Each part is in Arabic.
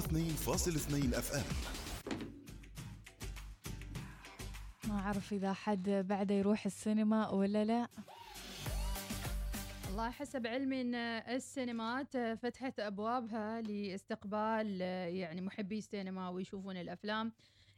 2.2 FM. ما أعرف إذا حد بعده يروح السينما ولا لا. والله حسب علمي ان السينمات فتحت أبوابها لاستقبال يعني محبي السينما ويشوفون الأفلام.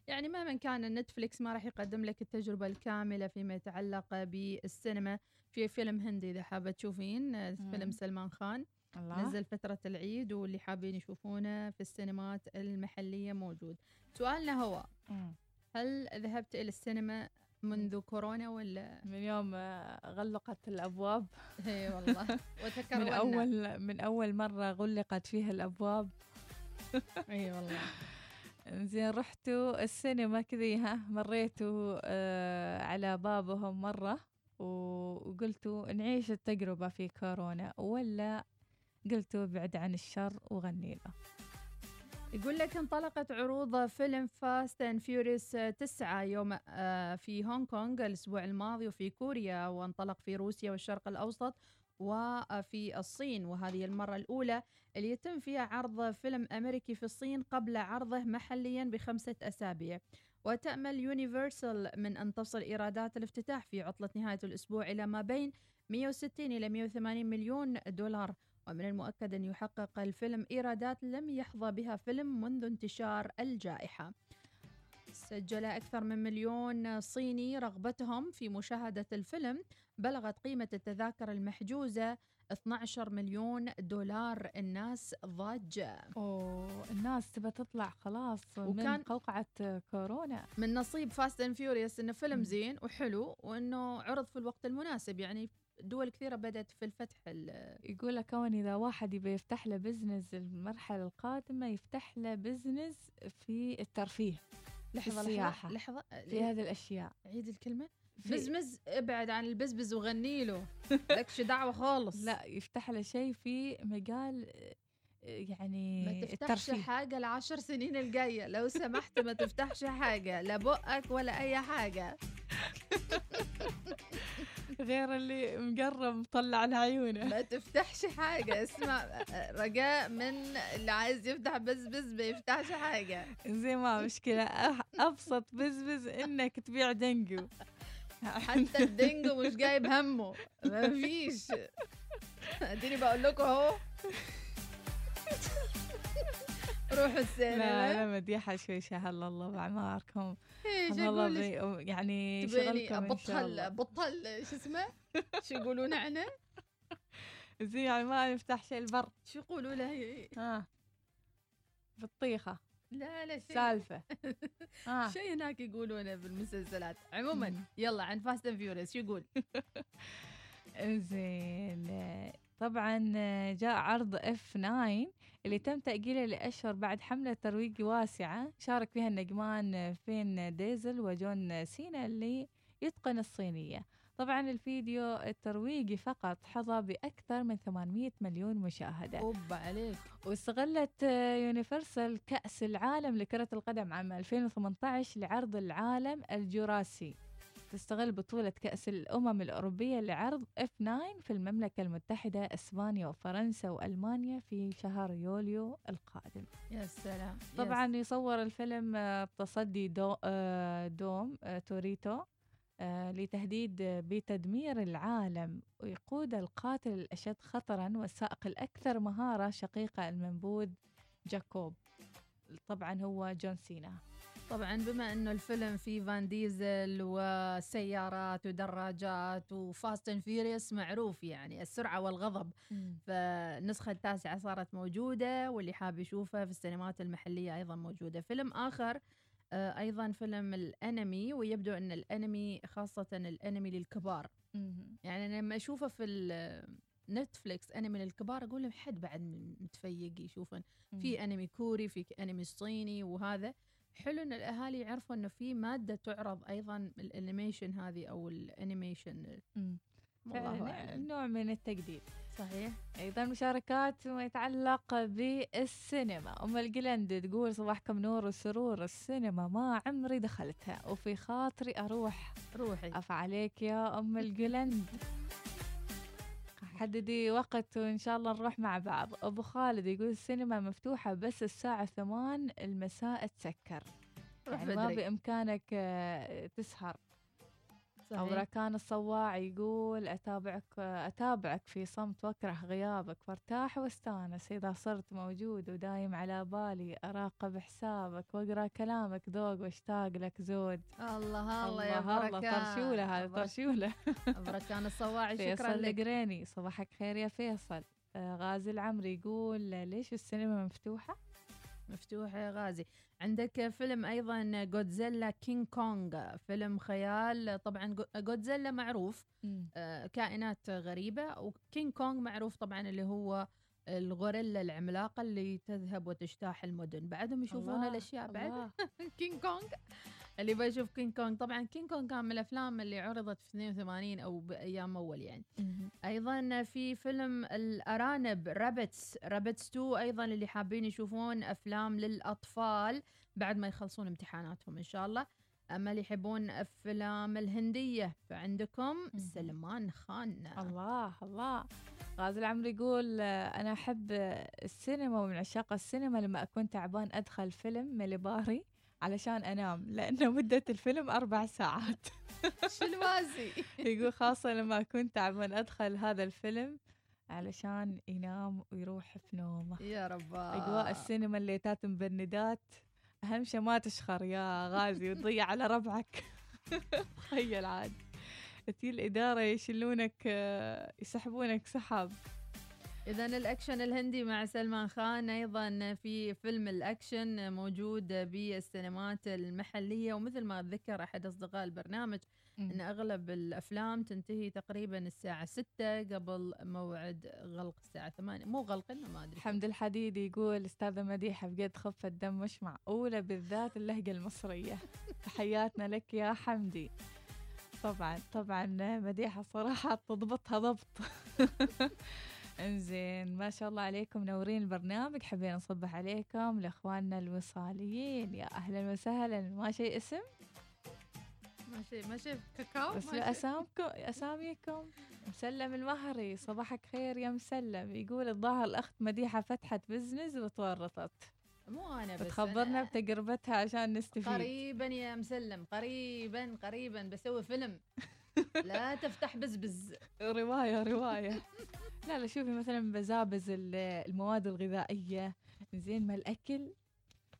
يعني مهما كان ال Netflix ما راح يقدم لك التجربة الكاملة فيما يتعلق بالسينما. في فيلم هندي إذا حابة تشوفين فيلم سلمان خان. الله. نزل فترة العيد واللي حابين يشوفونه في السينمات المحلية موجود. سؤالنا هو. هل ذهبت إلى السينما منذ كورونا ولا؟ من يوم آه، غلقت الأبواب. إي والله. وتكرونا من أول من أول مرة غلقت فيها الأبواب. إي والله. زين رحتوا السينما كذي ها مريتوا آه على بابهم مرة و- وقلتوا نعيش التجربة في كورونا ولا قلتوا بعد عن الشر وغني له. يقول لك انطلقت عروض فيلم Fast and Furious 9 يوم آه، في هونغ كونغ الأسبوع الماضي وفي كوريا وانطلق في روسيا والشرق الأوسط وفي الصين. وهذه المرة الأولى اللي يتم فيها عرض فيلم أمريكي في الصين قبل عرضه محليا بخمسة أسابيع. وتأمل يونيفرسال من أن تصل إيرادات الافتتاح في عطلة نهاية الأسبوع إلى ما بين 160 إلى 180 مليون دولار. ومن المؤكد أن يحقق الفيلم إيرادات لم يحظى بها فيلم منذ انتشار الجائحة. سجل أكثر من مليون صيني رغبتهم في مشاهدة الفيلم بلغت قيمة التذاكر المحجوزة 12 مليون دولار. الناس ضاجة أوه الناس تبى تطلع خلاص من وكان- قوقعة كورونا. من نصيب Fast and Furious إنه فيلم. زين وحلو وإنه عرض في الوقت المناسب. يعني دول كثيرة بدأت في الفتح ال- يقول لك كون إذا واحد يبي يفتح له business المرحلة القادمة يفتح له business في الترفيه لحظة السياحة. لحظة. في لحظة هذه الأشياء. عيد الكلمة. في- business ابعد عن ال business وغني له. لكش دعوة خالص. لا يفتح له شيء في مجال يعني ما تفتحش الترفيه. حاجة العشر سنين الجاية. لو سمحت ما تفتحش حاجة لا بقك ولا أي حاجة. غير اللي مقرب مطلع لعيونه ما تفتحش حاجة اسمع رجاء من اللي عايز يفتح بزبز ما يفتحش حاجة. زي ما مشكلة. أبسط بزبز إنك تبيع دنجو حتى الدينجو مش جايب همه. ما فيش. أديني بقول لكم أهو. روحوا لا السينما لا مديحة شوي شهل الله بعماركم. إيه، شو الله بي يعني شغلكم بطل بطل شو اسمه؟ شو يقولون عنه؟ زي يعني ما نفتح شيء البر. شو يقولوا له؟ ها بطيخة لا لا شيء. سالفة. شيء هناك يقولونه بالمسلسلات. عموما. يلا عن Fast and Furious شو يقول؟ زين. طبعا جاء عرض F9 اللي تم تأجيله لأشهر بعد حملة ترويجي واسعة. شارك فيها النجمان فين ديزل وجون سينا اللي يتقن الصينية. طبعا الفيديو الترويجي فقط حظى بأكثر من 800 مليون مشاهدة. اوب عليك. واستغلت آه، يونيفرسال كأس العالم لكرة القدم عام 2018 لعرض العالم الجراسي. تستغل بطولة كأس الأمم الأوروبية لعرض F9 في المملكة المتحدة إسبانيا وفرنسا وألمانيا في شهر يوليو القادم. يا سلام. طبعا يصور الفيلم آه، بتصدي دو آه، دوم آه، توريتو لتهديد بتدمير العالم ويقود القاتل الأشد خطرا والسائق الأكثر مهارة شقيقه المنبوذ جاكوب. طبعا هو جون سينا. طبعا بما إنه الفيلم فيه فان ديزل وسيارات ودراجات و Fast and Furious معروف يعني السرعة والغضب. فالنسخة التاسعة صارت موجودة واللي حاب يشوفها في السينمات المحلية أيضا موجودة. فيلم آخر آه، أيضا فيلم الأنمي ويبدو إن الأنمي خاصة الأنمي للكبار. مهم. يعني لما أشوفه في نتفليكس أنمي للكبار أقول لهم حد بعد متفيق يشوفن في أنمي كوري في أنمي صيني وهذا. حلو إن الأهالي يعرفوا إنه في مادة تعرض أيضا ال animation هذه أو ال animation. فعلاً نوع من التجديد صحيح. أيضا مشاركات ما يتعلق بالسينما. أم القلند تقول صباحكم نور وسرور السينما ما عمري دخلتها وفي خاطري أروح. روحي. أف عليك يا أم القلند حددي وقت وإن شاء الله نروح مع بعض. أبو خالد يقول السينما مفتوحة بس الساعة ثمان المساء تسكر. يعني ما. بإمكانك آه، تسهر أو صحيح. ركان الصواع يقول أتابعك أتابعك في صمت وأكره غيابك وأرتاح وأستانس إذا صرت موجود ودايم على بالي أراقب حسابك وأقرأ كلامك ذوق وأشتاق لك زود. الله الله يا الله بركان طرشولة برك- طرشولة. بركان الصواعي شكرا فيصل لك. القريني صباحك خير يا فيصل. آه، غازي العمري يقول ليش السينما مفتوحة؟ مفتوحة يا غازي. عندك فيلم أيضا جودزيلا كينج كونغ فيلم خيال. طبعا جو- جودزيلا معروف آه، كائنات غريبة وكينج كونغ معروف طبعا اللي هو الغوريلا العملاقة اللي تذهب وتجتاح المدن. بعدهم يشوفون الله، الأشياء بعد. كينج كونغ اللي بيشوف كينج كونغ طبعا كينج كونغ كان من الأفلام اللي عرضت في 82 أو بأيام أول يعني. أيضا في فيلم الأرانب Rabbits Rabbits 2 أيضا اللي حابين يشوفون أفلام للأطفال بعد ما يخلصون امتحاناتهم إن شاء الله. أما اللي يحبون أفلام الهندية فعندكم سلمان خان. الله الله. غازي العمري يقول أحب آه، السينما ومن عشاق السينما لما أكون تعبان أدخل فيلم مليباري. علشان أنام لأنه مدة الفيلم أربع ساعات. شلوازي يقول خاصة لما أكون تعبان أدخل هذا الفيلم علشان ينام ويروح في نومه. يا رب أجواء السينما الليتات مبندات أهم شيء ما تشخر يا غازي وتضيع على ربعك. تخيل عاد. تجي الإدارة يشلونك يسحبونك سحب. إذا الأكشن الهندي مع سلمان خان أيضا في فيلم الأكشن موجود بالسينمات المحلية ومثل ما ذكر أحد أصدقاء البرنامج إن أغلب الأفلام تنتهي تقريبا الساعة 6 قبل موعد غلق الساعة 8 مو غلق ما أدري. حمد الحديد يقول أستاذة مديحة بجد خفة دم مش معقولة بالذات اللهجة المصرية. تحياتنا لك يا حمدي. طبعا طبعا مديحة صراحة تضبطها ضبط. انزين ما شاء الله عليكم منورين البرنامج. حبينا نصبح عليكم لإخواننا الوصاليين. يا أهلا وسهلا. ما شيء اسم؟ ماشي ماشي كاكاو بس. اسامكم أساميكم. مسلم المهري. صباحك خير يا مسلم. يقول الظاهر الاخت مديحة فتحت بزنس وتورطت. مو أنا بس بتخبرنا أنا بتجربتها عشان نستفيد. قريبا يا مسلم. قريبا قريبا. بسوي فيلم. لا تفتح بزبز. رواية رواية. لا لا شوفي مثلا بزابز ال- المواد الغذائية. زين ما الأكل؟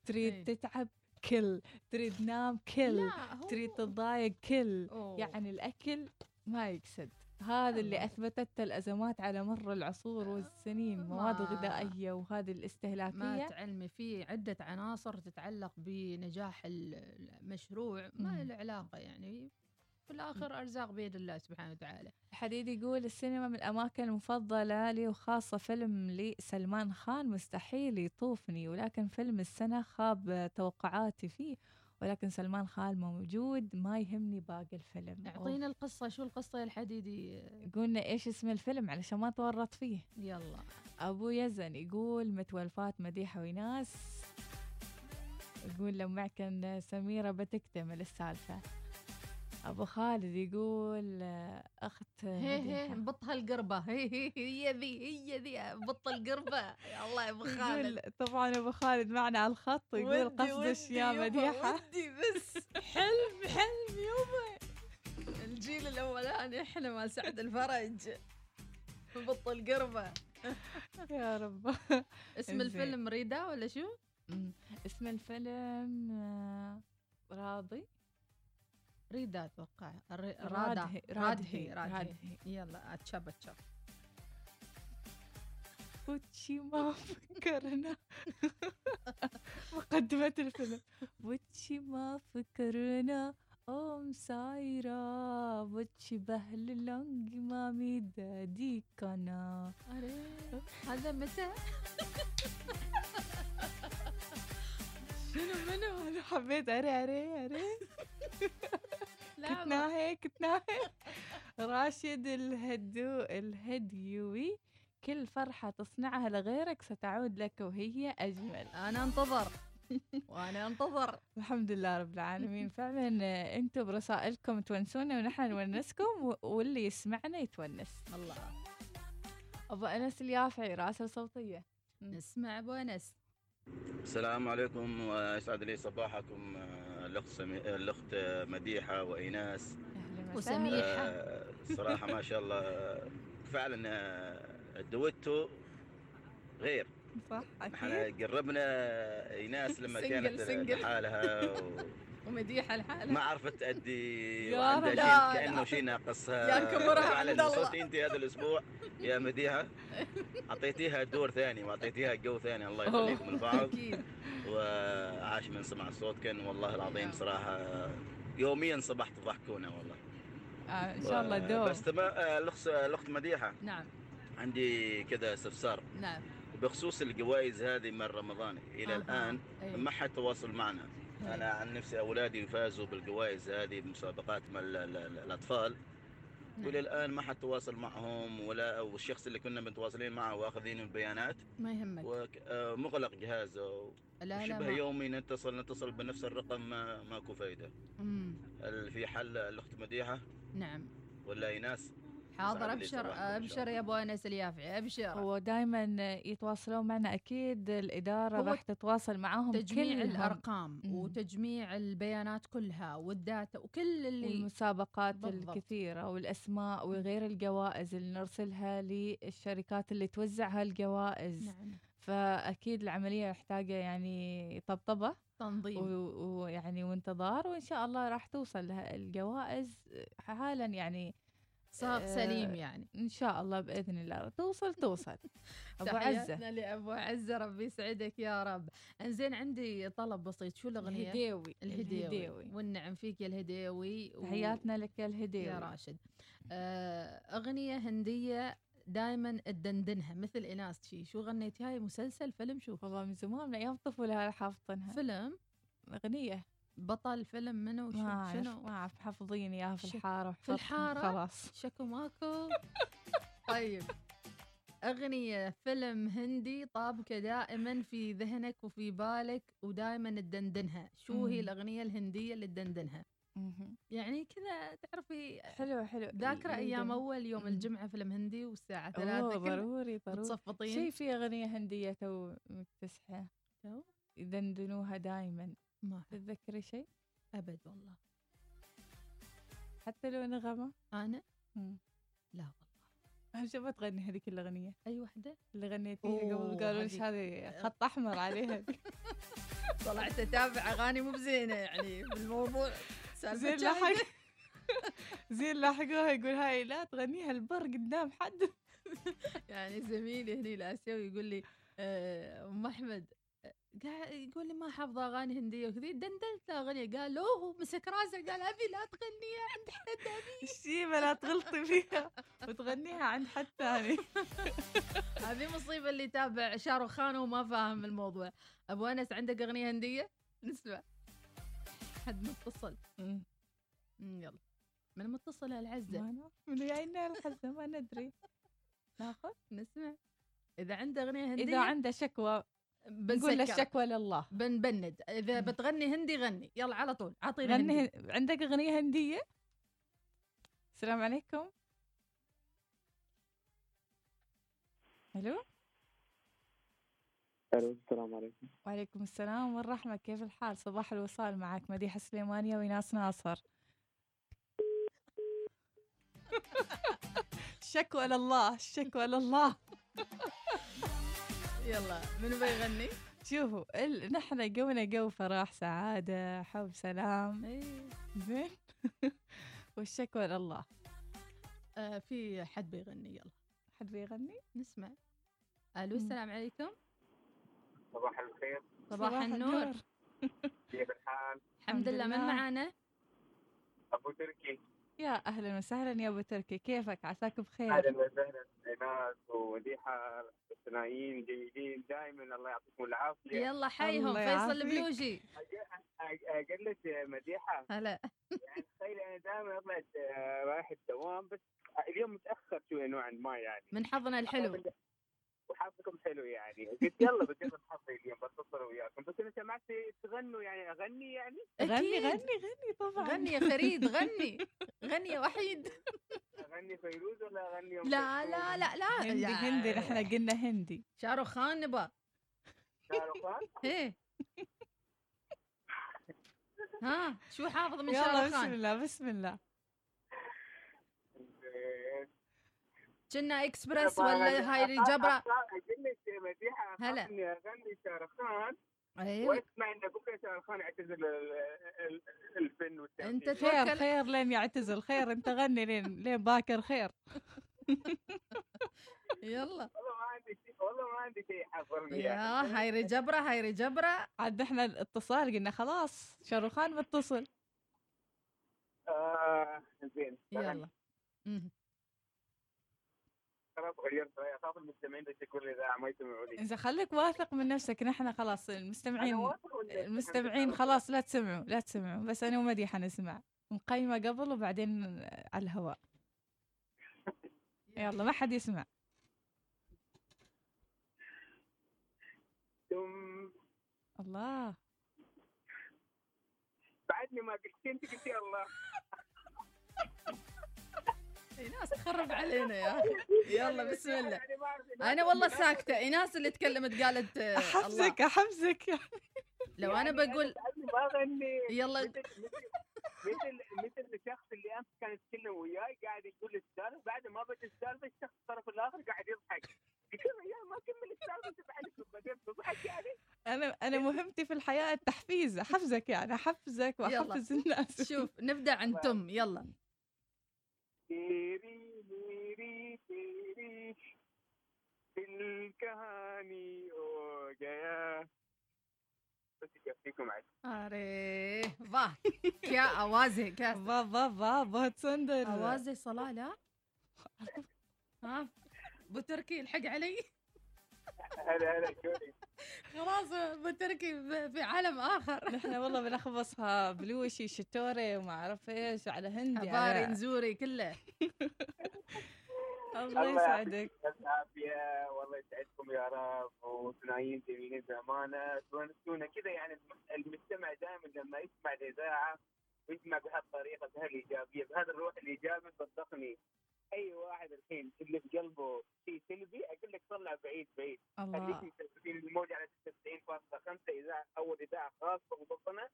تريد إيه. تتعب؟ كل. تريد نام؟ كل. تريد تتضايق كل. أوه. يعني الأكل ما يقصد. هذا اللي الله. أثبتت الأزمات على مر العصور والسنين. مواد ما- غذائية وهذه ما الاستهلاكية. تعلمي في عدة عناصر تتعلق بنجاح ال- المشروع ما. له علاقة يعني. في الآخر أرزاق بيد الله سبحانه وتعالى. الحديد يقول السينما من الأماكن المفضلة لي وخاصة فيلم لسلمان خان مستحيل يطوفني ولكن فيلم السنة خاب توقعاتي فيه ولكن سلمان خان موجود ما يهمني باقي الفيلم. أعطينا القصة شو القصة يا الحديدي؟ قلنا إيش اسم الفيلم علشان ما تورط فيه. يلا. أبو يزن يقول متولفات مديحة ويناس. يقول لو معكن سميرة بتكتمل السالفة. أبو خالد يقول أخت هي هي مديحة بطها القربة هي هي هي ذي هي ذي بط القربة. يا الله يا أبو خالد. طبعا أبو خالد معنا على الخط يقول ودي يا يبا، مديحة ودي بس. حلم حلم يومي الجيل الأولاني إحنا مع سعد الفرج. بط القربة. يا رب. اسم. الفيلم ريدا ولا شو؟ اسم الفيلم آه، راضي. ريدا أتوقع رادهي رادهي رادهي يلا اتشب اتشب وتشي ما فكرنا. مقدمة الفيلم. وتشي ما فكرنا. أم سايرة. وتشي بهل لونج مامي دادي كنا هذا متى؟ شنو منو؟ أنا حبيت. أري أري أري. كتنا هيك كتنا هيك راشد الهدو الهديوي كل فرحة تصنعها لغيرك ستعود لك وهي أجمل. أنا أنتظر. وأنا أنتظر. الحمد لله رب العالمين. فعلا أنتم برسائلكم تونسونا ونحن نونسكم واللي يسمعنا يتونس. الله. أبو أنس اليافعي راسل صوتية. نسمع أبو أنس. السلام عليكم ويسعد لي صباحكم. الأخت سمي... الأخت مديحة وإيناس أهلا وسميح. وسهلا آه، صراحة ما شاء الله آه، فعلا آه، الدويتو غير صح إحنا قربنا إيناس لما single- كانت single. لحالها و... ومديحه ما لحالها عرفت تأدي يا وعندها شيء. كأنه شيء ناقصها يا كبرها فعلاً عند الله. صرتي أنت هذا الأسبوع. يا مديحة أعطيتيها دور ثاني وأعطيتيها جو ثاني. الله يخليكم لبعض وعاش من سمع صوتكم والله العظيم صراحة يوميا صبحت تضحكونا والله. آه إن شاء الله دوم بس تما آه، الاخت الأخت مديحة. نعم. عندي كذا استفسار. نعم. بخصوص الجوائز هذه من رمضان إلى أها. الآن أي. ما حد تواصل معنا. أنا عن نفسي أولادي فازوا بالجوائز هذه بمسابقات الأطفال. نعم. والى الان ما حد تواصل معهم ولا والشخص اللي كنا متواصلين معه واخذين البيانات ما يهمك. ومغلق جهازه. لا لا شبه ما. يومي نتصل نتصل بنفس الرقم ما ماكو فايدة. مم. هل في حل الأخت مديحة؟ نعم. ولا ايناس حاضر أبشر أبشر. يا أبو أنس اليافعي أبشر هو دائما يتواصلون معنا أكيد الإدارة راح تتواصل معاهم تجميع كلهم. الأرقام مم. وتجميع البيانات كلها والداتا وكل اللي والمسابقات بالضبط. الكثيرة والأسماء وغير الجوائز اللي نرسلها للشركات اللي توزع هالجوائز نعم فأكيد العملية محتاجة يعني طبطبة تنظيم و- ويعني وانتظار وإن شاء الله راح توصل لها الجوائز حالا يعني صاغ آه، سليم يعني. إن شاء الله بإذن الله. توصل توصل. عزة تحياتنا لأبو عزة ربي يسعدك يا رب. إنزين عندي طلب بسيط. شو الأغنية؟ الهديوي الهديوي. والنعم فيك يا الهديوي و- تحياتنا لك يا الهديوي. يا راشد. آه، أغنية هندية دائما تدندنها مثل ايناس شي. شو غنيتي هاي مسلسل فيلم شو؟ والله من زمان من أيام طفولة حافظينها فيلم؟ أغنية. بطل فيلم منو شو ما شنو ما أعرف حافظين إياها في الحارة في الحارة؟ خلاص شكو ماكو طيب أغنية فيلم هندي طابقة دائما في ذهنك وفي بالك ودائما تدندنها شو هي. الأغنية الهندية اللي تدندنها. يعني كذا تعرفي حلو حلو ذاكرة أيام. أول يوم. الجمعة فيلم هندي والساعة ثلاثة ضروري ضروري متصفطين شيء في أغنية هندية تو مكتسحة تو؟ يدندنوها دائما ما تتذكري شيء؟ أبد والله. حتى لو نغمة أنا؟ مم. لا والله. أهم شيء ما تغني هذيك الأغنية؟ أي وحدة؟ اللي غنيتيها قبل قالوا ليش. هذه خط أحمر عليها. طلعت أتابع أغاني مو بزينة يعني بالموضوع. زين. لاحق زين لاحقوها يقول هاي لا تغنيها البر قدام حد. يعني زميلي هني الاسيوي يقول لي آه، أم أحمد آه، قاعد يقول لي ما حافظه أغاني هندية وكذي دندلت له أغنية قال له مسك راسه قال أبي لا تغنيها عند حد أبي. الشيبة لا تغلطي فيها. وتغنيها عند حد ثاني. هذه مصيبة اللي يتابع شاروخ خان وما فاهم الموضوع. أبو أنس عندك أغنية هندية؟ نسمع. حد متصل. يلا. من متصل العزة. ما من جاينا الحزة ما ندري. ناخذ؟ نسمع. إذا عنده أغنية هندية؟ إذا عنده شكوى. نقول بنسكر. الشكوى لله بنبند إذا. بتغني هندي غني. يلا على طول. اعطينا هندي. غني عندك أغنية هندية؟ السلام عليكم. ألو؟ ألو السلام عليكم. وعليكم السلام والرحمة. كيف الحال؟ صباح الوصال معك مديحة سليمانية ويناس ناصر. الشكوى لله الشكوى لله يلا من بيغني؟ شوفوا ال... نحن جونا جو فرح سعادة حب سلام. إيه. زين؟ والشكوى لله آه في حد بيغني يلا. حد بيغني؟ نسمع. ألو. السلام عليكم. صباح الخير. صباح النور. كيف الحال؟ الحمد لله من. معانا؟ أبو تركي. يا أهلا وسهلا يا أبو تركي كيفك؟ عساك بخير. أهلا وسهلا ايناس ومديحه الثنائيين جيدين دائما الله يعطيكم العافية. يلا حيهم فيصل. البلوجي. أقول لك مديحة. هلا. يعني تخيل أنا دائما أطلع آه، رايح الدوام بس اليوم متأخر شوي نوعا ما يعني. من حظنا الحلو. وحظكم حلو يعني. قلت يلا بجرب حظي اليوم بتصل وياكم. بس أنا سمعت تغنوا يعني أغني يعني؟ غني. غني غني طبعا. غني يا فريد غني. غني يا وحيد. أغني فيروز ولا أغني لا؟ لا لا لا. هندي هندي نحن قلنا هندي. شاروخ خان نبا شاروخ خان؟ إيه. ها شو حافظ من يلا شاروخ بسم خان الله بسم الله زين. كنا اكسبرس ولا هاي الجبرة؟ أقول لك مديحه هلا. اني أغني شاروخ خان. أيوه. واسمع إن بكرة شاروخ خان يعتزل ال- ال- الفن والتمثيل أنت خير. خير لين يعتزل خير. أنت غني لين لين باكر خير. يلا. والله ما عندي شيء والله ما عندي شيء يحضرني يا هاي جبره هاي جبره عاد إحنا الاتصال قلنا خلاص شاروخان متصل. آه زين. يلا. خلاص غيرت رأيي اخاف المستمعين لي إذا ما يسمعوا لي إذا خليك واثق من نفسك نحن خلاص المستمعين المستمعين خلاص لا تسمعوا لا تسمعوا. بس أنا ومديحه نسمع مقيمه قبل وبعدين على الهواء. يلا ما حد يسمع. الله. بعدني ما قلت أنت قلت يا الله. إيناس تخرب علينا يا أخي. يلا بسم الله. يعني أنا والله ساكتة. إيناس اللي تكلمت قالت آه، أحفزك أحفزك. لو أنا يعني بقول بعدني ما أغني. يلا. مثل مثل الشخص اللي أمس كان يتكلم وياي قاعد يقول السالفة. بعد ما بدأ السالفة الشخص الطرف الآخر قاعد يضحك. قلت له يا ما كمل السالفة أنت بعدك بعدين تضحك يعني. أنا أنا مهمتي في الحياة التحفيز. أحفزك يعني أحفزك يلا. وأحفز الناس. شوف نبدأ عن تم يلا. تيري ميري تيري دل कहानी हो गया بس يكفيكم عاد अरे वाह क्या आवाज है क्या वाह वाह वाह बहुत सुंदर आवाज صلاة لا ها ابو تركي الحق علي هلا هلا شوري خلاص ابو تركي ب- في عالم آخر. نحن والله بنخبصها بلوشي شتوري وما أعرف إيش على هندي عباري على... نزوري كله. الله الله يسعدك. يعطيك العافيه والله يسعدكم يا رب. وثنائيين جميلين بامانه تونسونا كذا يعني المستمع دائما لما يسمع الإذاعة ويسمع بهالطريقة بهالإيجابية بهذا الروح الإيجابي صدقني أي واحد الحين اللي في قلبه شيء سلبي أقول لك طلع بعيد بعيد. الله. الموجة على 96.5 اذاعه أول إذاعة خاصه مبطنه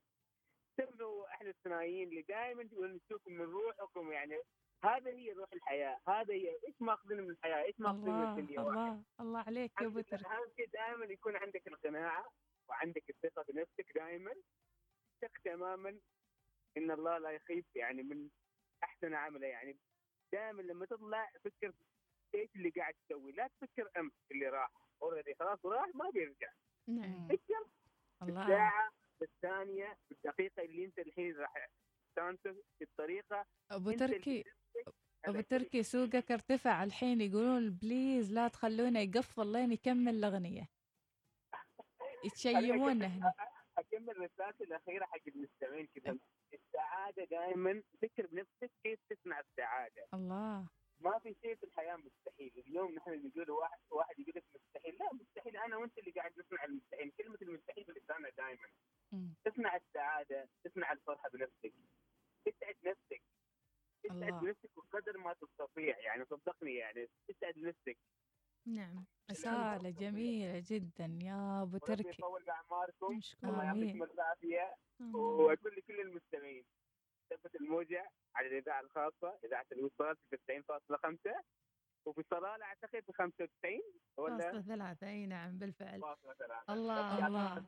سموا إحنا الثنائيين اللي دائما يونسوكم من روحكم يعني. هذا هي روح الحياة. هذا هي إيش ماخذين من الحياة؟ إيش ماخذين من الله الدنيا. الله الله عليك يا تركي اهم شيء دائما يكون عندك القناعة وعندك الثقة بنفسك دائما ثق تماما إن الله لا يخيب يعني من أحسن عمله يعني. دائما لما تطلع فكر إيش اللي قاعد تسوي. لا تفكر أمس اللي راح. اوريدي خلاص وراح ما بيرجع. نعم. فكر الله. بالساعة بالثانيه بالدقيقه اللي أنت الحين راح تنسى بالطريقة أبو تركي أبو تركي سوقك ارتفع الحين يقولون بليز لا تخلونه يقفل لين يكمل الأغنية. يتشيمون هنا. أكمل رسالتي الأخيرة حق المستمعين كذا. السعادة دائما فكر بنفسك كيف تصنع السعادة. الله. ما في شيء في الحياة مستحيل. اليوم نحن نقول واحد واحد يقول لك مستحيل. لا مستحيل. أنا وأنت اللي قاعد نصنع المستحيل. كلمة المستحيل بلساننا دائما. تصنع السعادة تصنع الفرحة بنفسك. تسعد نفسك. تسعد. نفسك بقدر ما تستطيع. يعني صدقني يعني تسعد نفسك. نعم رسالة جميلة جدا يا أبو تركي. يطول بأعماركم. مشكور. الله. يعطيكم العافية. آمين. وأقول لكل المستمعين ثبت الموجة على الإذاعة الخاصة إذاعة الوصال في 90.5 وفي صلاله أعتقد في 95 ولا؟ فاصلة ثلاثة. أي نعم بالفعل. فاصلة ثلاثة. الله الله.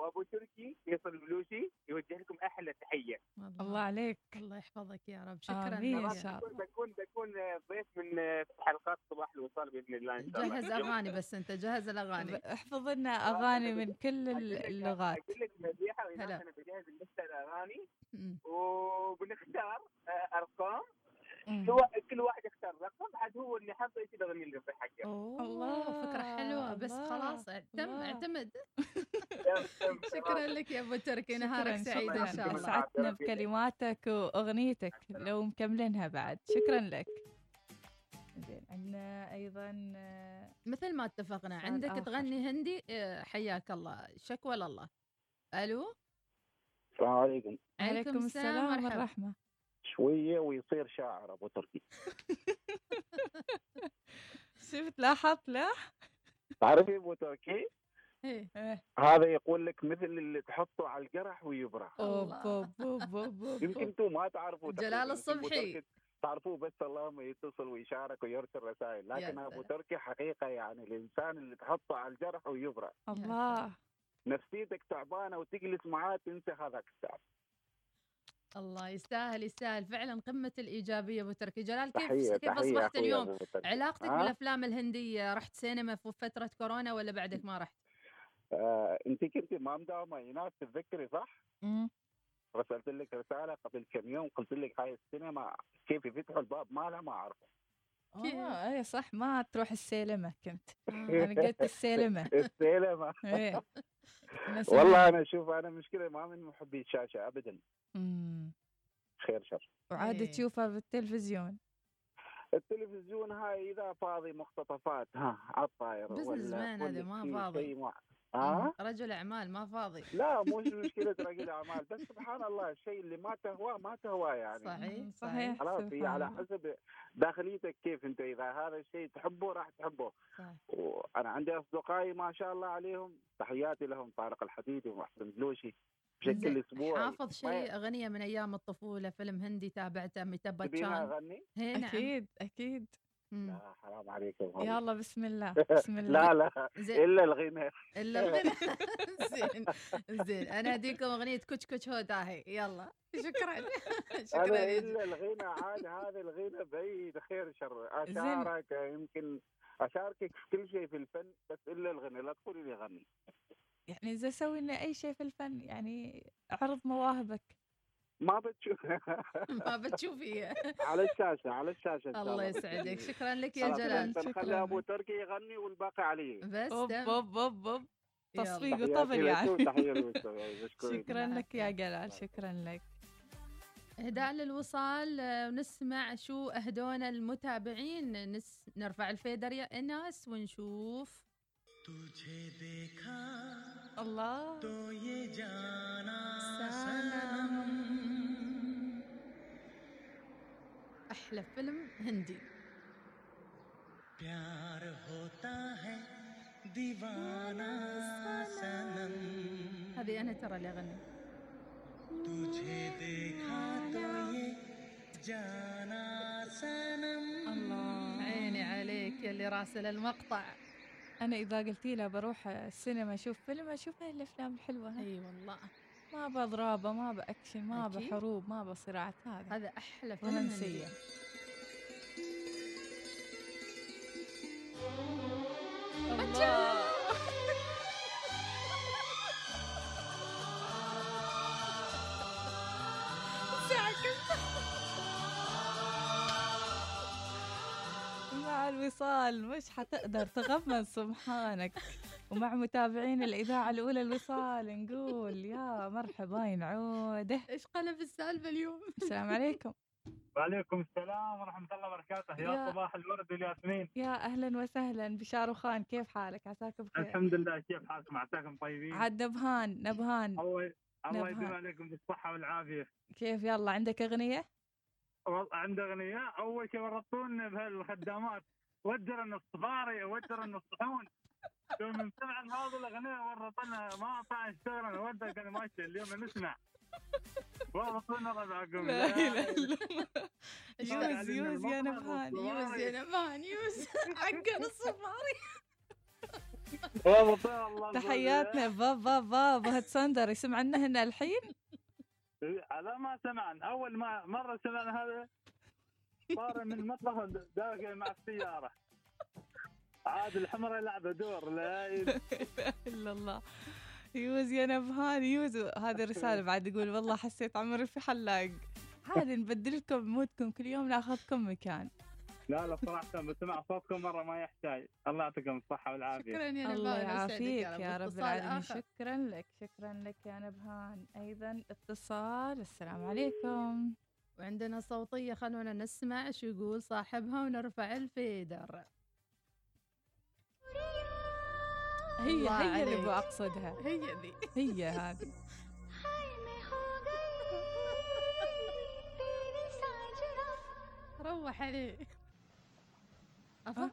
وابو تركي يصل بلوشي يوجه لكم أحلى تحية الله عليك الله يحفظك يا رب شكرا آمين. لك. شاء الله. بكون بكون ضيف من حلقات صباح الوصال بإذن الله إن شاء الله جهز أغاني بس أنت جهز الأغاني احفظ لنا أغاني من كل ال- اللغات أقول لك مديحه. أنا بجهز اللسته الاغاني. وبنختار آه، أرقام مم. كل وا- كل واحد يختار رقم عاد هو اللي حظه إيش الاغنيه اللي يصيح حقها اوه الله، فكرة حلوة. بس خلاص. اعتمد. تم- تم. شكرا لك يا أبو تركي. نهارك سعيد إن. شاء الله. سعدتنا بكلماتك وأغنيتك لو مكملينها بعد. شكرا لك. زين عندنا أيضا آه، مثل ما اتفقنا عندك آخر. تغني هندي آه، حياك الله. شكوى لله ألو؟ السلام عليكم. عليكم السلام والرحمة شوية ويصير شاعر أبو تركي شفت لاحظت لا تعرفي أبو تركي إيه. إيه. هذا يقول لك مثل اللي تحطه على الجرح ويبرح. يمكن أنتم ما تعرفوا جلال الصبحي. تعرفوه بس اللهم يتصل ويشارك ويرسل رسائل لكن أبو. تركي حقيقة يعني الإنسان اللي تحطه على الجرح ويبرح الله نفسيتك تعبانة وتجلس معاه تنسى هذاك التعب الله يستاهل يستاهل فعلا قمة الإيجابية أبو تركي جلال كيف تحية كيف أخوي اليوم أبو. علاقتك ها؟ بالأفلام الهندية رحت سينما في فترة كورونا ولا بعدك ما رحت آه أنت كنت ما مداومة ايناس تتذكري صح؟ مم. رسلت لك رسالة قبل كم يوم قلت لك هاي السينما كيف يفتحوا الباب مالها ما اعرف كيف؟ آه أي صح ما تروح السيلمة كنت. أنا قلت السيلمة السينما إيه أنا والله. أنا شوف أنا مشكلة ما من محبي الشاشة ابدا مم. خير شر وعادة إيه. تشوفها بالتلفزيون التلفزيون هاي إذا فاضي مقتطفات ها عالطاير بزنس ولا مان هذا ولا ما فاضي. مع- ها رجل أعمال ما فاضي لا مو مشكلة رجل أعمال بس سبحان الله الشيء اللي ما تهواه ما تهواه يعني صحيح. صحيح. خلاص هي على. حسب داخليتك كيف أنت إذا هذا الشيء تحبه راح تحبه صح. وأنا عندي أصدقائي ما شاء الله عليهم تحياتي لهم طارق الحديدي ومحسن بلوشي بشكل أسبوعي. حافظ شيء أغنية من أيام الطفولة فيلم هندي تابعته ميتاب باتشان أغني؟ نعم أكيد أكيد. مم. لا حرام عليكم والله. يلا بسم الله بسم الله. لا لا زين. إلا الغنى. إلا الغنى. زين زين. أنا أديكم أغنية كوتش كوتش هو داهي. يلا. شكرا. شكرا. يا إلا الغنى عاد هذا الغنى بعيد. خير شر. أشارك يمكن أشاركك في كل شيء في الفن بس إلا الغنى. لا تقولي لي غني. يعني إذا سوي لنا أي شيء في الفن يعني عرض مواهبك. ما بتشوف ما بتشوفي. على الشاشة على الشاشة الله يسعدك. شكرا لك يا جلال. شكرا. أبو تركي يغني والباقي علي بس بوب بوب بوب تصفيق وطبل يعني. يعني شكرا لك يا جلال شكرا لك. إهداء للوصال آه، ونسمع شو أهدونا المتابعين. نس نرفع الفيدر يا إناس ونشوف. الله तो ये जाना सनम। احلى فيلم هندي प्यार होता है दीवाना सनम هذه انا ترى اللي اغني तुझे देखा तो ये जाना सनम الله عيني عليك يا اللي راسل المقطع أنا إذا قلتي له بروح السينما أشوف فيلم أشوف هاي الأفلام الحلوة هاي. إي والله. ما بضرابة ما بأكشن ما. بحروب ما بصراعات هذا. هذا أحلى فيلم رومانسية. الله. الوصال مش حتقدر تغمض سبحانك. ومع متابعين الإذاعة الأولى الوصال نقول يا مرحبا عودة إيش قلب السالفة اليوم؟ السلام عليكم. وعليكم السلام ورحمة الله وبركاته. يا- يا صباح الورد والياسمين. يا أهلا وسهلا. بشاروخان كيف حالك؟ عساك بخير؟ الحمد لله. كيف حالكم؟ عساكم طيبين؟ عاد نبهان نبهان. الله. يديم عليكم بالصحة والعافية. كيف؟ يلا عندك أغنية؟ والله عند أغنية. أول شيء ورطونا بهالخدامات. ودرنا الصفاري ودرنا الصحون. يوم من سمع هذه الأغنية ورطنا ما طلع اشتغلنا ودنا كان ماشي. اليوم نسمع. ورطونا ربعكم لا إلا الله. يوز يوز يا نبهان يوز يا نمان يوز. حقنا الصفاري تحياتنا. باب باب باب هاد سندر يسمع لنا هنا الحين؟ على ما سمعنا. أول ما مرة سمعنا هذا. صار من المطبخ داخل مع السيارة. عاد الحمر يلعب دور لا ي- إلا الله. يوز يا نبهان يوز. هذه رسالة بعد يقول والله حسيت عمري في حلاق. عادي نبدل لكم مودكم كل يوم ناخذكم مكان. لا لا صراحة بسمع صوتكم مرة ما يحتاج. الله يعطيكم الصحة والعافية. شكرا يا الله نبان يسعدك يعافيك. يا رب العالمين. شكرا لك شكرا لك يا نبهان أيضا اتصال. السلام عليكم. وعندنا صوتية خلونا نسمع شو يقول صاحبها ونرفع ال fader. هي هي اللي. بقصدها هي ذي هي هذه. روح عليه؟ أفا.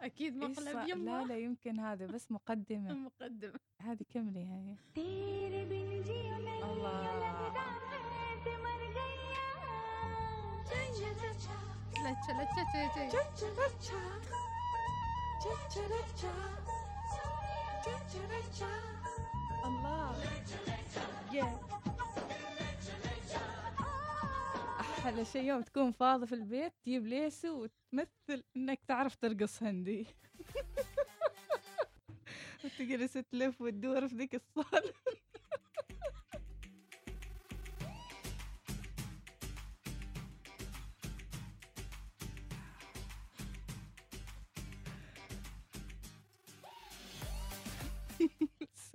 أكيد مقلب صار؟ لا يمه لا يمكن هذا بس مقدمة. مقدم هذه كملي هاي الله. أحلى شيء يوم تكون فاضي في البيت تجيب ليسو وتمثل إنك تعرف ترقص هندي. وتجلس تلف وتدور في ذيك الصالة.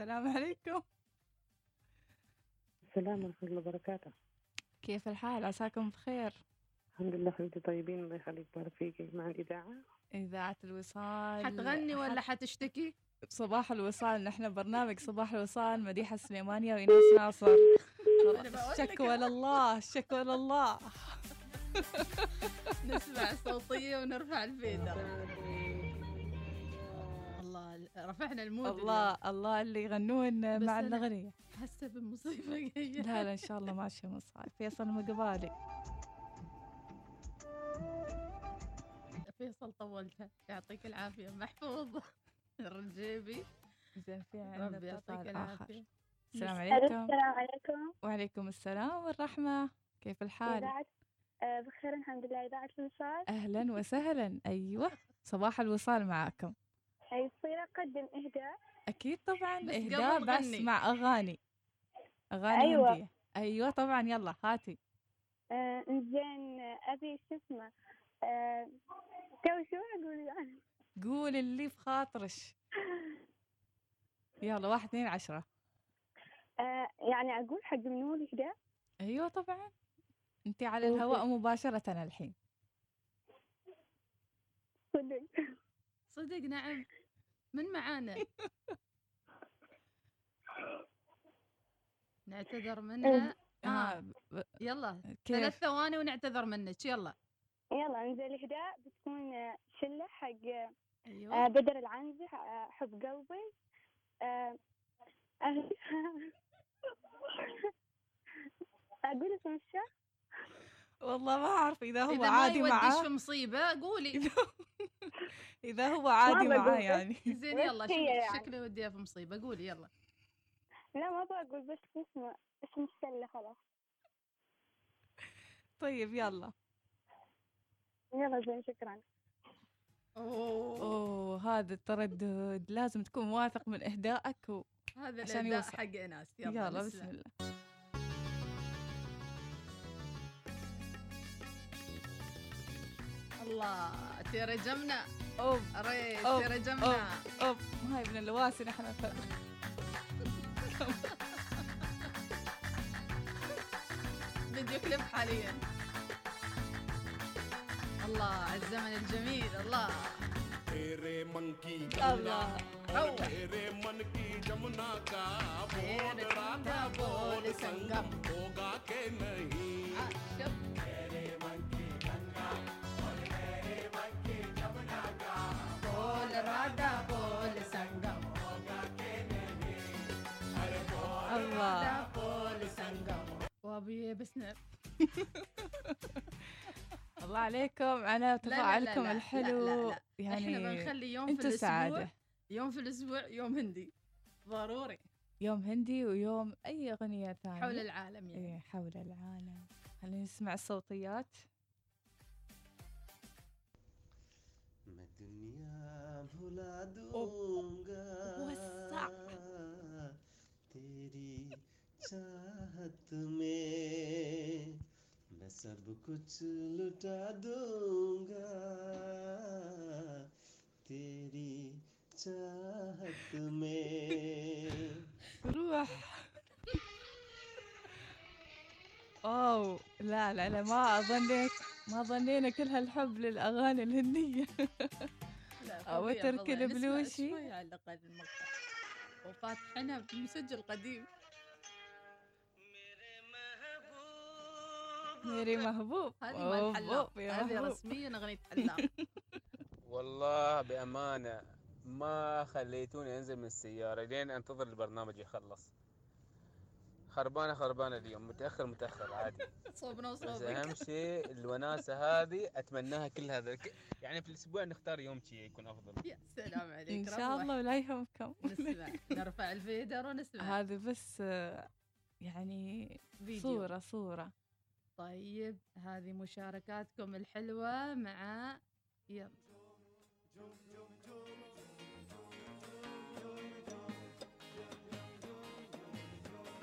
السلام عليكم. السلام ورحمة الله وبركاته. كيف الحال؟ عساكم بخير؟ الحمد لله حبيبتي طيبين الله يخليك بارك فيك مع الإذاعة. إذاعة الوصال. حتغني ولا حتشتكي؟ صباح الوصال نحن برنامج صباح الوصال مديحة السليمانية وإناس ناصر. الشكوى لله الشكوى لله نسمع الصوتية ونرفع الفيدر رفعنا المود الله الله اللي يغنون مع الأغنية. حاسة بمصيبة جاية. لا لا إن شاء الله ماشي مصعب فيصل مقبالي فيصل طولتها. يعطيك العافية. محفوظ. الرجيبي زين في ربي عندنا يعطيك اتصال آخر. العافية. السلام عليكم. السلام عليكم. وعليكم السلام والرحمة. كيف الحال؟ إذاعة آه، بخير الحمد لله. إذاعة الوصال. أهلا وسهلا. أيوة صباح الوصال معكم يصير أقدم إهداء أكيد طبعا بس إهداء بس غني. مع أغاني. أغاني أيوة. هندية. أيوة طبعا يلا هاتي. آه، زين آه، أبي شو اسمه؟ آه، تو شو أقول؟ قول اللي في خاطرش يلا واحد اثنين عشرة. آه، يعني أقول حق منو الإهداء؟ أيوة طبعا. أنت على. الهواء مباشرة الحين. صدق. صدق نعم. من معانا؟ نعتذر منها آه. آه. ب- يلا كيف؟ ثلاث ثواني ونعتذر منك. يلا. يلا انزين الإهداء بتكون آه، شلة حق آه، أيوه بدر العنزي آه، حب قلبي. آه، أهل أقول اسم الشهر والله ما أعرف إذا هو إذا ما عادي يوديش معاه في مصيبة قولي. إذا هو عادي معاه. يعني. زين يلا شكله يعني. شكله يوديها في مصيبة. قولي يلا. لا ما بقول بس اسمه اسم الشلة خلاص. طيب يلا. يلا زين شكرا. أوه. أوه هذا التردد لازم تكون واثق من إهدائك و... هذا يوصل. حق إناس. يلا, يلا. بسم الله. الله ترى جمنا أوب ريت أوب، ترى جمنا أوب هاي من اللواسي نحن ف... فيديو كليب حاليا الله على الزمن الجميل الله तेरे मन की الله और तेरे मन की जमुना का बोल राधा बोल संगम होगा के नहीं وابي الله عليكم على تفاعلكم الحلو لا، لا، لا. يعني إحنا بنخلي يوم في الأسبوع سعادة يوم في الأسبوع يوم هندي ضروري يوم هندي ويوم أي أغنية ثانية حول العالم يعني إيه حول العالم خلينا نسمع الصوتيات दुनिया भुला दूंगा वसा। तेरी चाहत में मैं सब कुछ लुटा दूंगा तेरी चाहत में روح أوه لا لا لا ما ظنيت ما ظنينا كل هالحب للأغاني الهندية لا فظيع، وترك فظيع. نسمع البلوشي. شوي على الأقل المقطع وفاتحينها بمسجل قديم ميري محبوب هذه مال حلاق أوف، يا هذه. رسميا أغنية حلاق والله بأمانة ما خليتوني أنزل من السيارة لين أنتظر البرنامج يخلص خربانة خربانة اليوم. متأخر متأخر عادي. صوبنا بس وصوبك. أهم شيء الوناسة هذه أتمناها كل هذا يعني في الأسبوع نختار يوم شي يكون أفضل. يا سلام عليك. إن شاء الله ولا يهمكم. نسمع. نرفع الفيدر ونسمع. هذه بس يعني فيديو. صورة صورة. طيب هذه مشاركاتكم الحلوة مع يلا.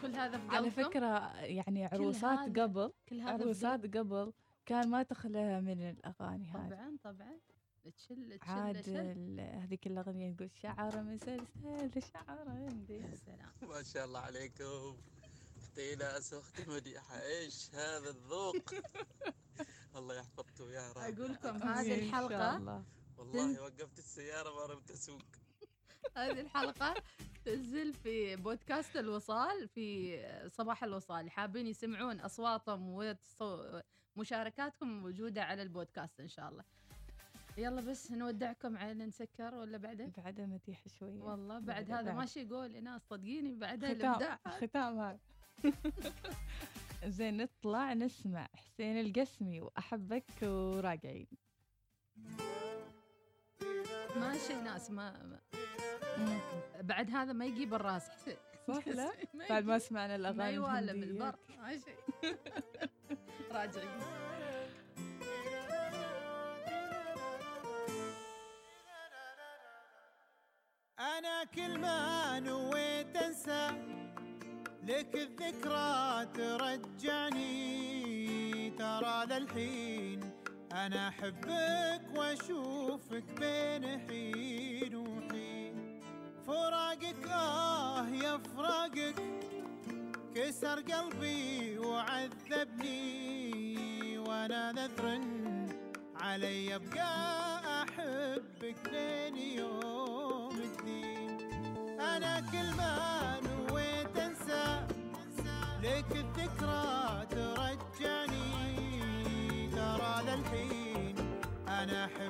كل هذا في على؟ فكرة يعني عروسات قبل كل هذا عروسات قبل كان ما تخلى من الأغاني هذه. طبعا طبعا. تشل تشل عاد هذيك الأغنية تقول شعر مسلسل شعر عندي. يا سلام. ما شاء الله عليكم. أختي ناس واختي مديحة إيش هذا الذوق. الله يحفظكم يا رب. أقول لكم هذه الحلقة الله. والله وقفت السيارة ما رمت أسوق. هذه الحلقة تنزل في بودكاست الوصال في صباح الوصال. حابين يسمعون أصواتهم ومشاركاتكم موجودة على البودكاست إن شاء الله. يلا بس نودعكم على نسكر ولا بعدين؟ بعدها مديح شوية. والله بعد بعد- هذا بعد. ماشي قول ناس صدقيني بعدها الإبداع. ختام هذا. زين نطلع نسمع حسين القسمي وأحبك وراجعين ماشي ناس ما, ما بعد هذا ما يجيب الراس صح لا؟ ما بعد ما. سمعنا ما الأغاني يوالم الهندية. البر ماشي راجعين أنا كل ما نويت أنسى لك الذكرى ترجعني ترى للحين أنا أحبك وأشوفك بين حين فراقك آه يا فراقك كسر قلبي وعذبني وأنا نذر علي أبقى أحبك لين يوم الدين أنا كل ما نويت أنسى لك الذكرى ترجعني. ترى للحين أنا أحبك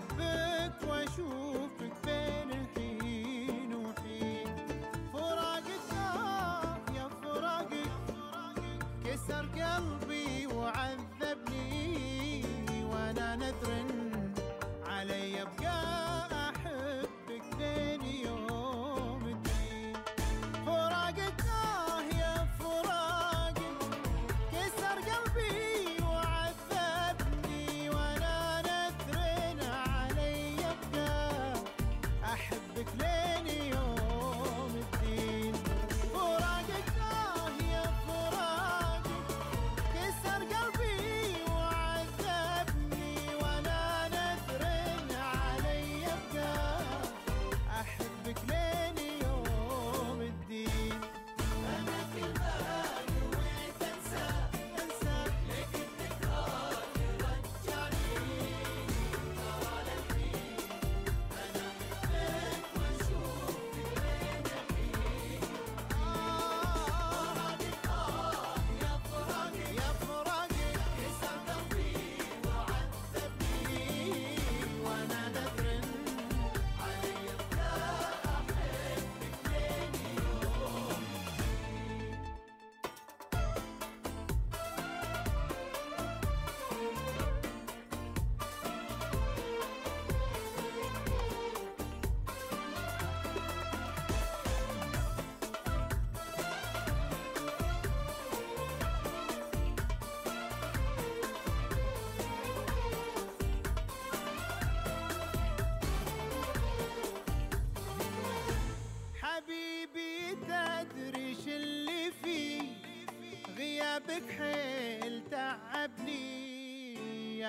حيل تعبني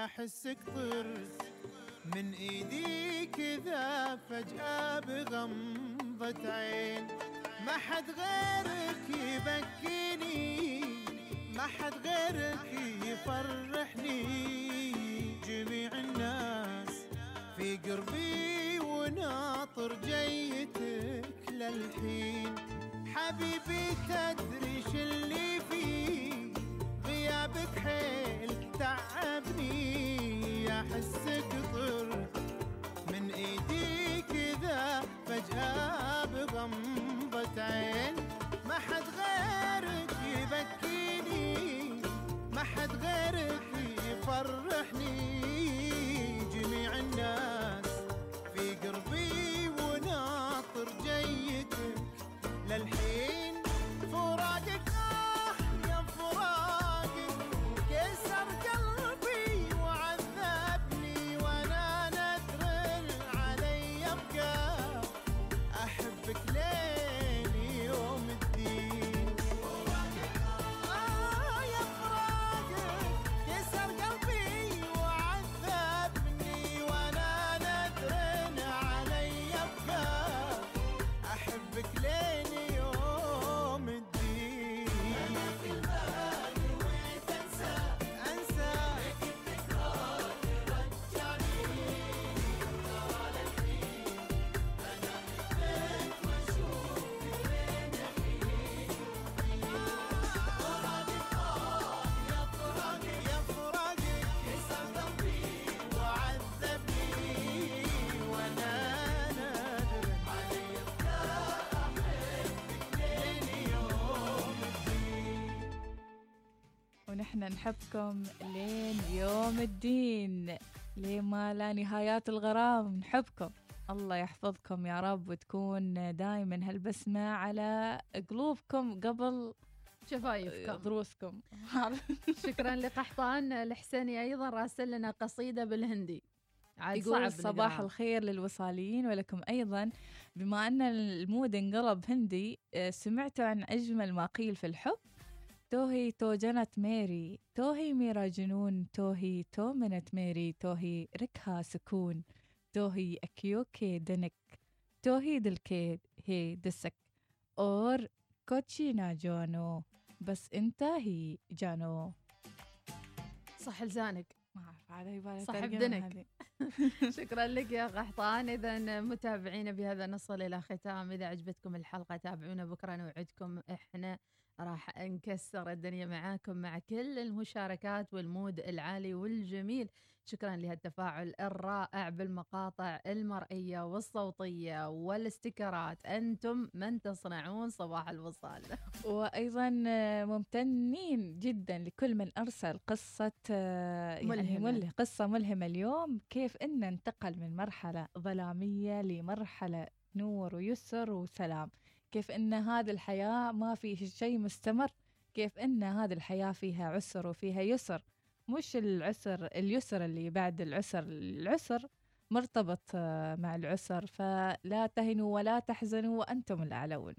أحسك طرت من إيدي كذا فجأة بغمضة عين. ما حد غيرك يبكيني ما حد غيرك يفرحني. جميع الناس في قربي وناطر جيتك للحين. حبيبي تدري احبك ونحن نحبكم لين يوم الدين لين ما لا نهايات الغرام. نحبكم. الله يحفظكم يا رب وتكون دائما هالبسمة على قلوبكم قبل شفايفكم. ضروسكم شكرا لقحطان. الحسيني أيضا راسل لنا قصيدة بالهندي. يقول صباح. الخير للوصاليين ولكم أيضا. بما أن المود انقلب هندي آه، سمعتوا عن أجمل ما قيل في الحب. توهي تو جنت ميري توهي ميرا جنون توهي تو منت ميري توهي ركها سكون توهي أكيوكي دنك توهي دلكي هي دسك اور كوتشينا جونو بس انت هي جانو۔ صح لسانك. ما هذا يبغى صاحب دنك. شكرا لك يا قحطان اذا متابعينا بهذا نصل إلى ختام. إذا عجبتكم الحلقة تابعونا بكرة نوعدكم إحنا. راح نكسر الدنيا معاكم مع كل المشاركات والمود العالي والجميل. شكرا لهالتفاعل الرائع بالمقاطع المرئية والصوتية والاستيكرات. أنتم من تصنعون صباح الوصال. وأيضا آه، ممتنين جدا لكل من أرسل قصة آه، يعني ملهمة. مله قصة ملهمة اليوم. كيف إن انتقل من مرحلة ظلامية لمرحلة نور ويسر وسلام. كيف إن هذه الحياة ما في شيء مستمر كيف إن هذه الحياة فيها عسر وفيها يسر. مش العسر اليسر اللي بعد العسر العسر مرتبط آه، مع العسر. فلا تهنوا ولا تحزنوا وأنتم الأعلون.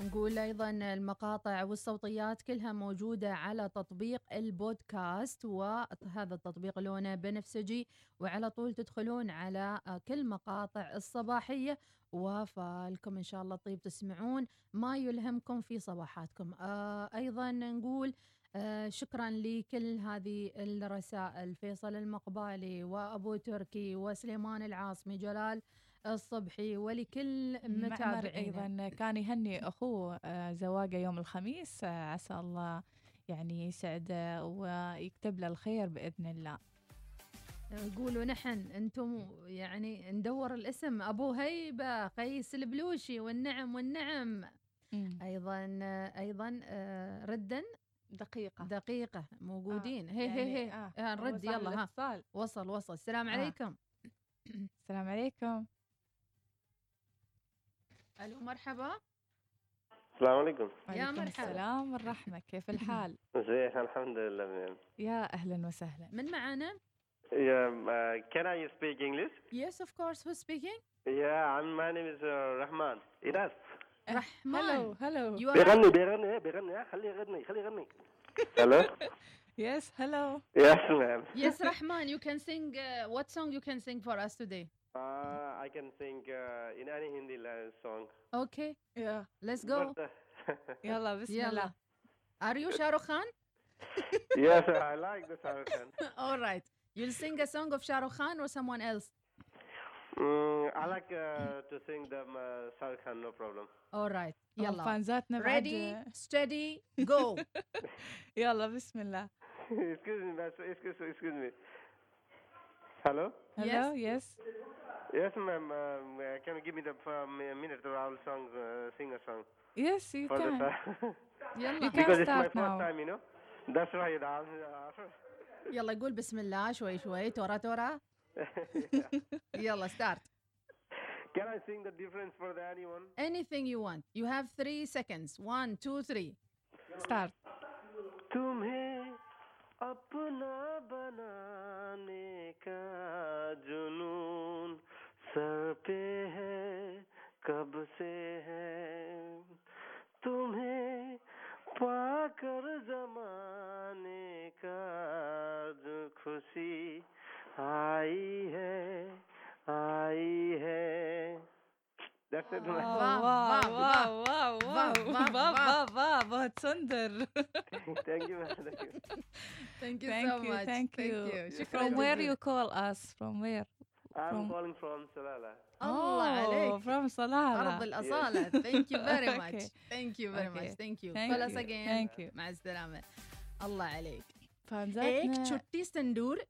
ونقول أيضا المقاطع والصوتيات كلها موجودة على تطبيق البودكاست وهذا التطبيق لونه بنفسجي وعلى طول تدخلون على كل مقاطع الصباحية. وفالكم إن شاء الله طيب تسمعون. ما يلهمكم في صباحاتكم. آه أيضا نقول آه شكرا لكل هذه الرسائل. فيصل المقبالي وأبو تركي وسليمان العاصمي جلال الصبحي ولكل معمر متابعينا. أيضا كان يهني أخوه آه، زواجه يوم الخميس. عسى الله يعني يسعده ويكتب له الخير بإذن الله. يقولوا نحن أنتم يعني ندور الاسم. أبو هيبة قيس البلوشي والنعم والنعم. أيضا أيضا آه، ردا. دقيقة. دقيقة. موجودين. آه، هي يعني هي. هي آه، آه نرد صار يلا ها. الاتصال. وصل وصل. السلام آه. عليكم. السلام عليكم. ألو مرحبا. السلام عليكم. يا مرحبا. السلام والرحمة. كيف الحال؟ ازيك الحمد لله يا أهلا وسهلا. من معانا؟ Yeah, uh, can I speak English? yes of course who's speaking Yeah, I'm, my name is uh, Rahman. Idas. رحمن هلو هلو you are بيغني بيغني بيغني ها خليه يغني خليه يغني. Hello. يس هلو Yes, ma'am. yes Rahman you can sing uh, what song you can sing for us today Uh, I can sing uh, in any Hindi la- song. okay يا let's go But, uh, يلا بسم يلا الله are you Shahrukh Khan yes, I like the Shahrukh Khan. all right you'll sing a song of Shahrukh Khan or someone else Mm, I like uh, to sing the uh, Shah Rukh Khan, no problem. alright يلا فانزاتنا بعد ready steady go يلا بسم الله excuse me, mas- excuse, excuse me. Hello? hello yes Yes, ma'am. Um, uh, can you give me the um, a minute to Rahul song, uh, sing a song? yes you for can The, يلا You can because it's my start first now. time, you know. That's why it uh, يلا قول بسم الله شوي شوي تورا تورا يلا start Can I sing the difference for the anyone? anything you want you have three seconds one two three start तुम्हें अपना बनाने का जुनून सर पे है कब से है तुम्हें पाकर That's it. واو واو، واو واو، واو واو واو، واو واو، واو واو. واو واو سندر Thank you, man. Thank you. thank you thank so you much thank you شكرا from where جزيلا. you call us from where I'm From- calling from Salala. الله Oh, عليك from صلالة أرض الأصالة thank you very much Okay. thank you very Okay. much thank you Thank call us you. again Thank you. مع السلامة الله عليك هيك فانزاتنا تشوتي سندور هذا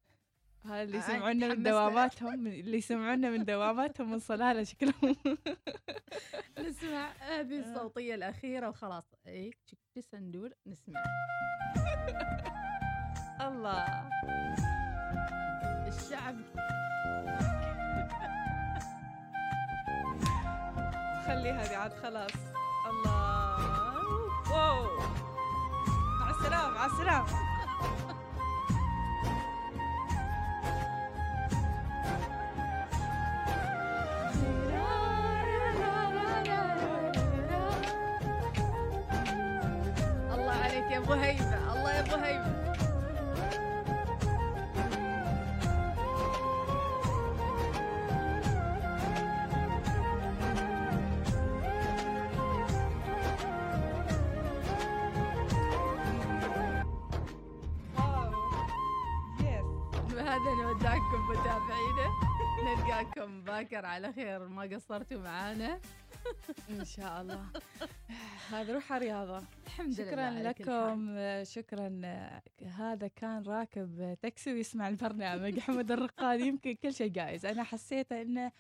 اللي آه، يسمعونا من. دواماتهم اللي يسمعونا من دواماتهم من صلالة شكلهم. نسمع هذه الصوتية الأخيرة وخلاص. هيك تشوتي سندور. نسمع. الله. الشعب. خلي هذه عاد خلاص. الله. واو. مع السلامة مع السلامة. ابو هيبة الله يا ابو هيبة. نودعكم متابعينا. نلقاكم باكر على خير ما قصرتوا معانا. إن شاء الله. هذا روح رياضة. الحمد شكرا لله لكم شكرا. هذا كان راكب تاكسي ويسمع البرنامج. حمد الرقاد يمكن كل شيء جايز. أنا حسيت انه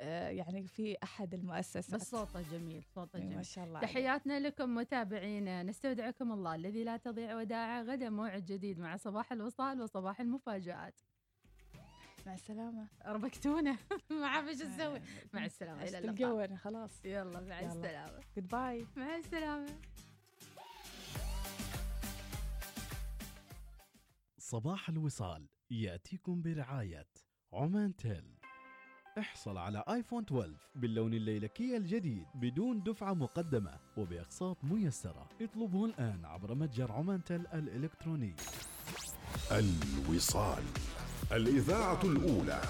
آه، يعني في أحد المؤسسات. بس صوته جميل صوته جميل ما شاء الله. تحياتنا لكم متابعينا نستودعكم الله الذي لا تضيع وداعه غدا موعد جديد مع صباح الوصال وصباح المفاجآت. مع السلامة. أربكتونا. ما عارف إيش أسوي مع السلامة. إلى اللقاء. خلاص. يلا مع يلا. السلامة. goodbye مع السلامة. صباح الوصال يأتيكم برعاية عمان تيل. احصل على iPhone 12 باللون الليلكي الجديد بدون دفعة مقدمة وبأقساط ميسرة. اطلبه الآن عبر متجر عمان تيل الإلكتروني. الوصال الإذاعة الأولى.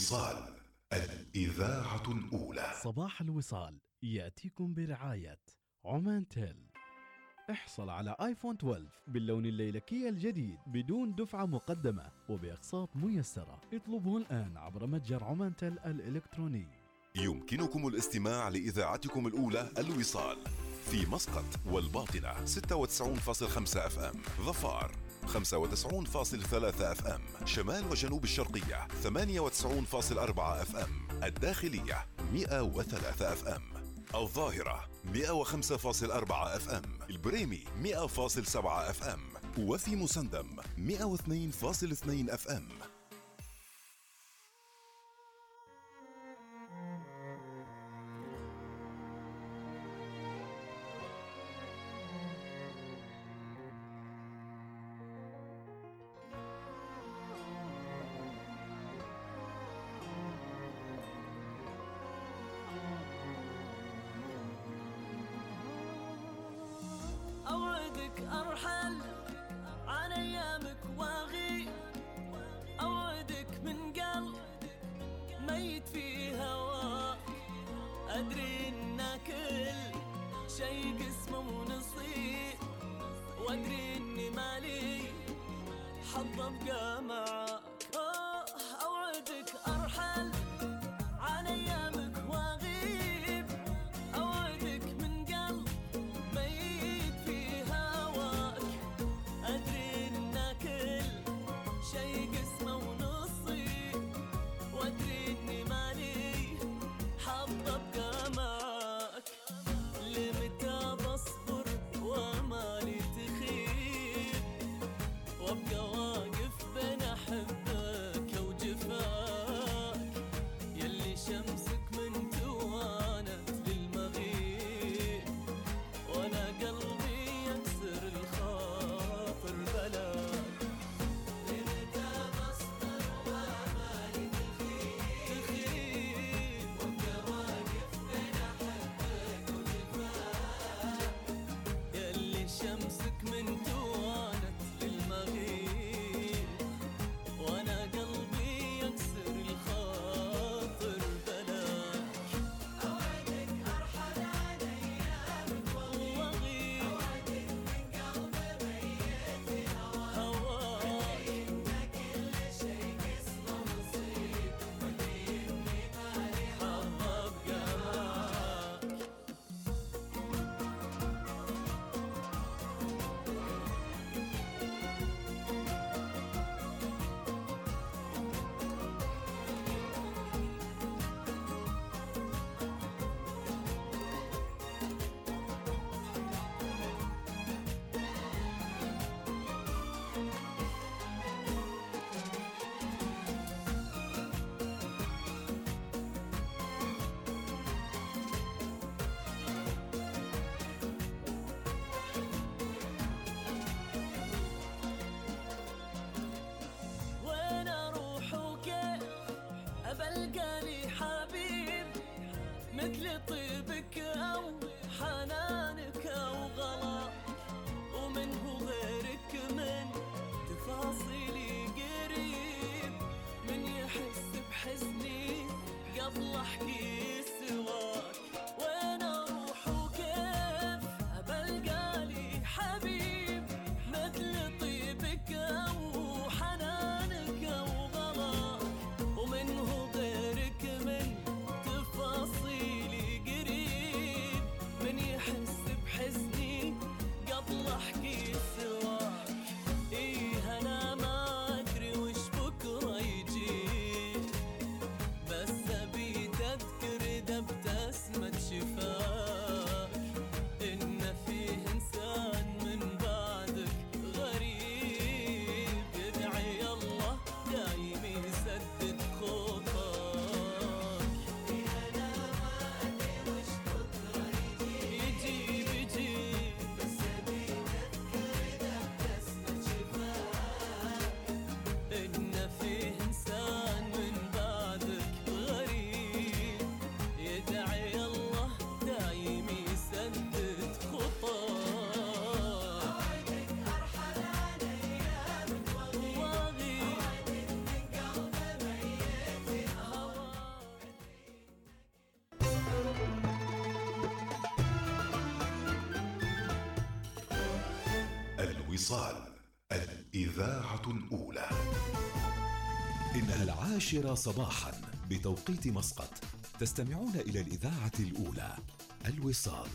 الوصال الإذاعة الأولى. صباح الوصال يأتيكم برعاية عمان تيل. احصل على iPhone 12 باللون الليلكي الجديد بدون دفعة مقدمة وبأقساط ميسرة. اطلبه الآن عبر متجر عمان تيل الإلكتروني. يمكنكم الاستماع لإذاعتكم الأولى الوصال في مسقط والباطنة 96.5 FM. ظفار. 95.3 FM شمال وجنوب الشرقية 98.4 FM الداخلية 103 أف أم. الظاهرة 105.4 أف أم. البريمي 100.7 أف أم. وفي مسندم 102.2 أف أم. مشيت في هواك أدري إن كل شي قسمه ونصيب. وأدري إني مالي حظ أبقى معاه الاتصال الإذاعة الأولى. إنها العاشرة صباحا بتوقيت مسقط تستمعون إلى الإذاعة الأولى الوصال.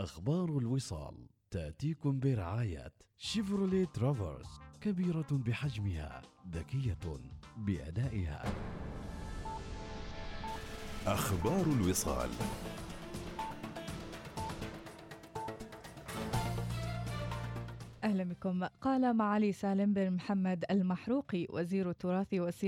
أخبار الوصال تأتيكم برعاية شيفرولي ترافرس كبيرة بحجمها ذكية بأدائها. أخبار الوصال. أهلا بكم. قال معالي سالم بن محمد المحروقي وزير التراث والسياحة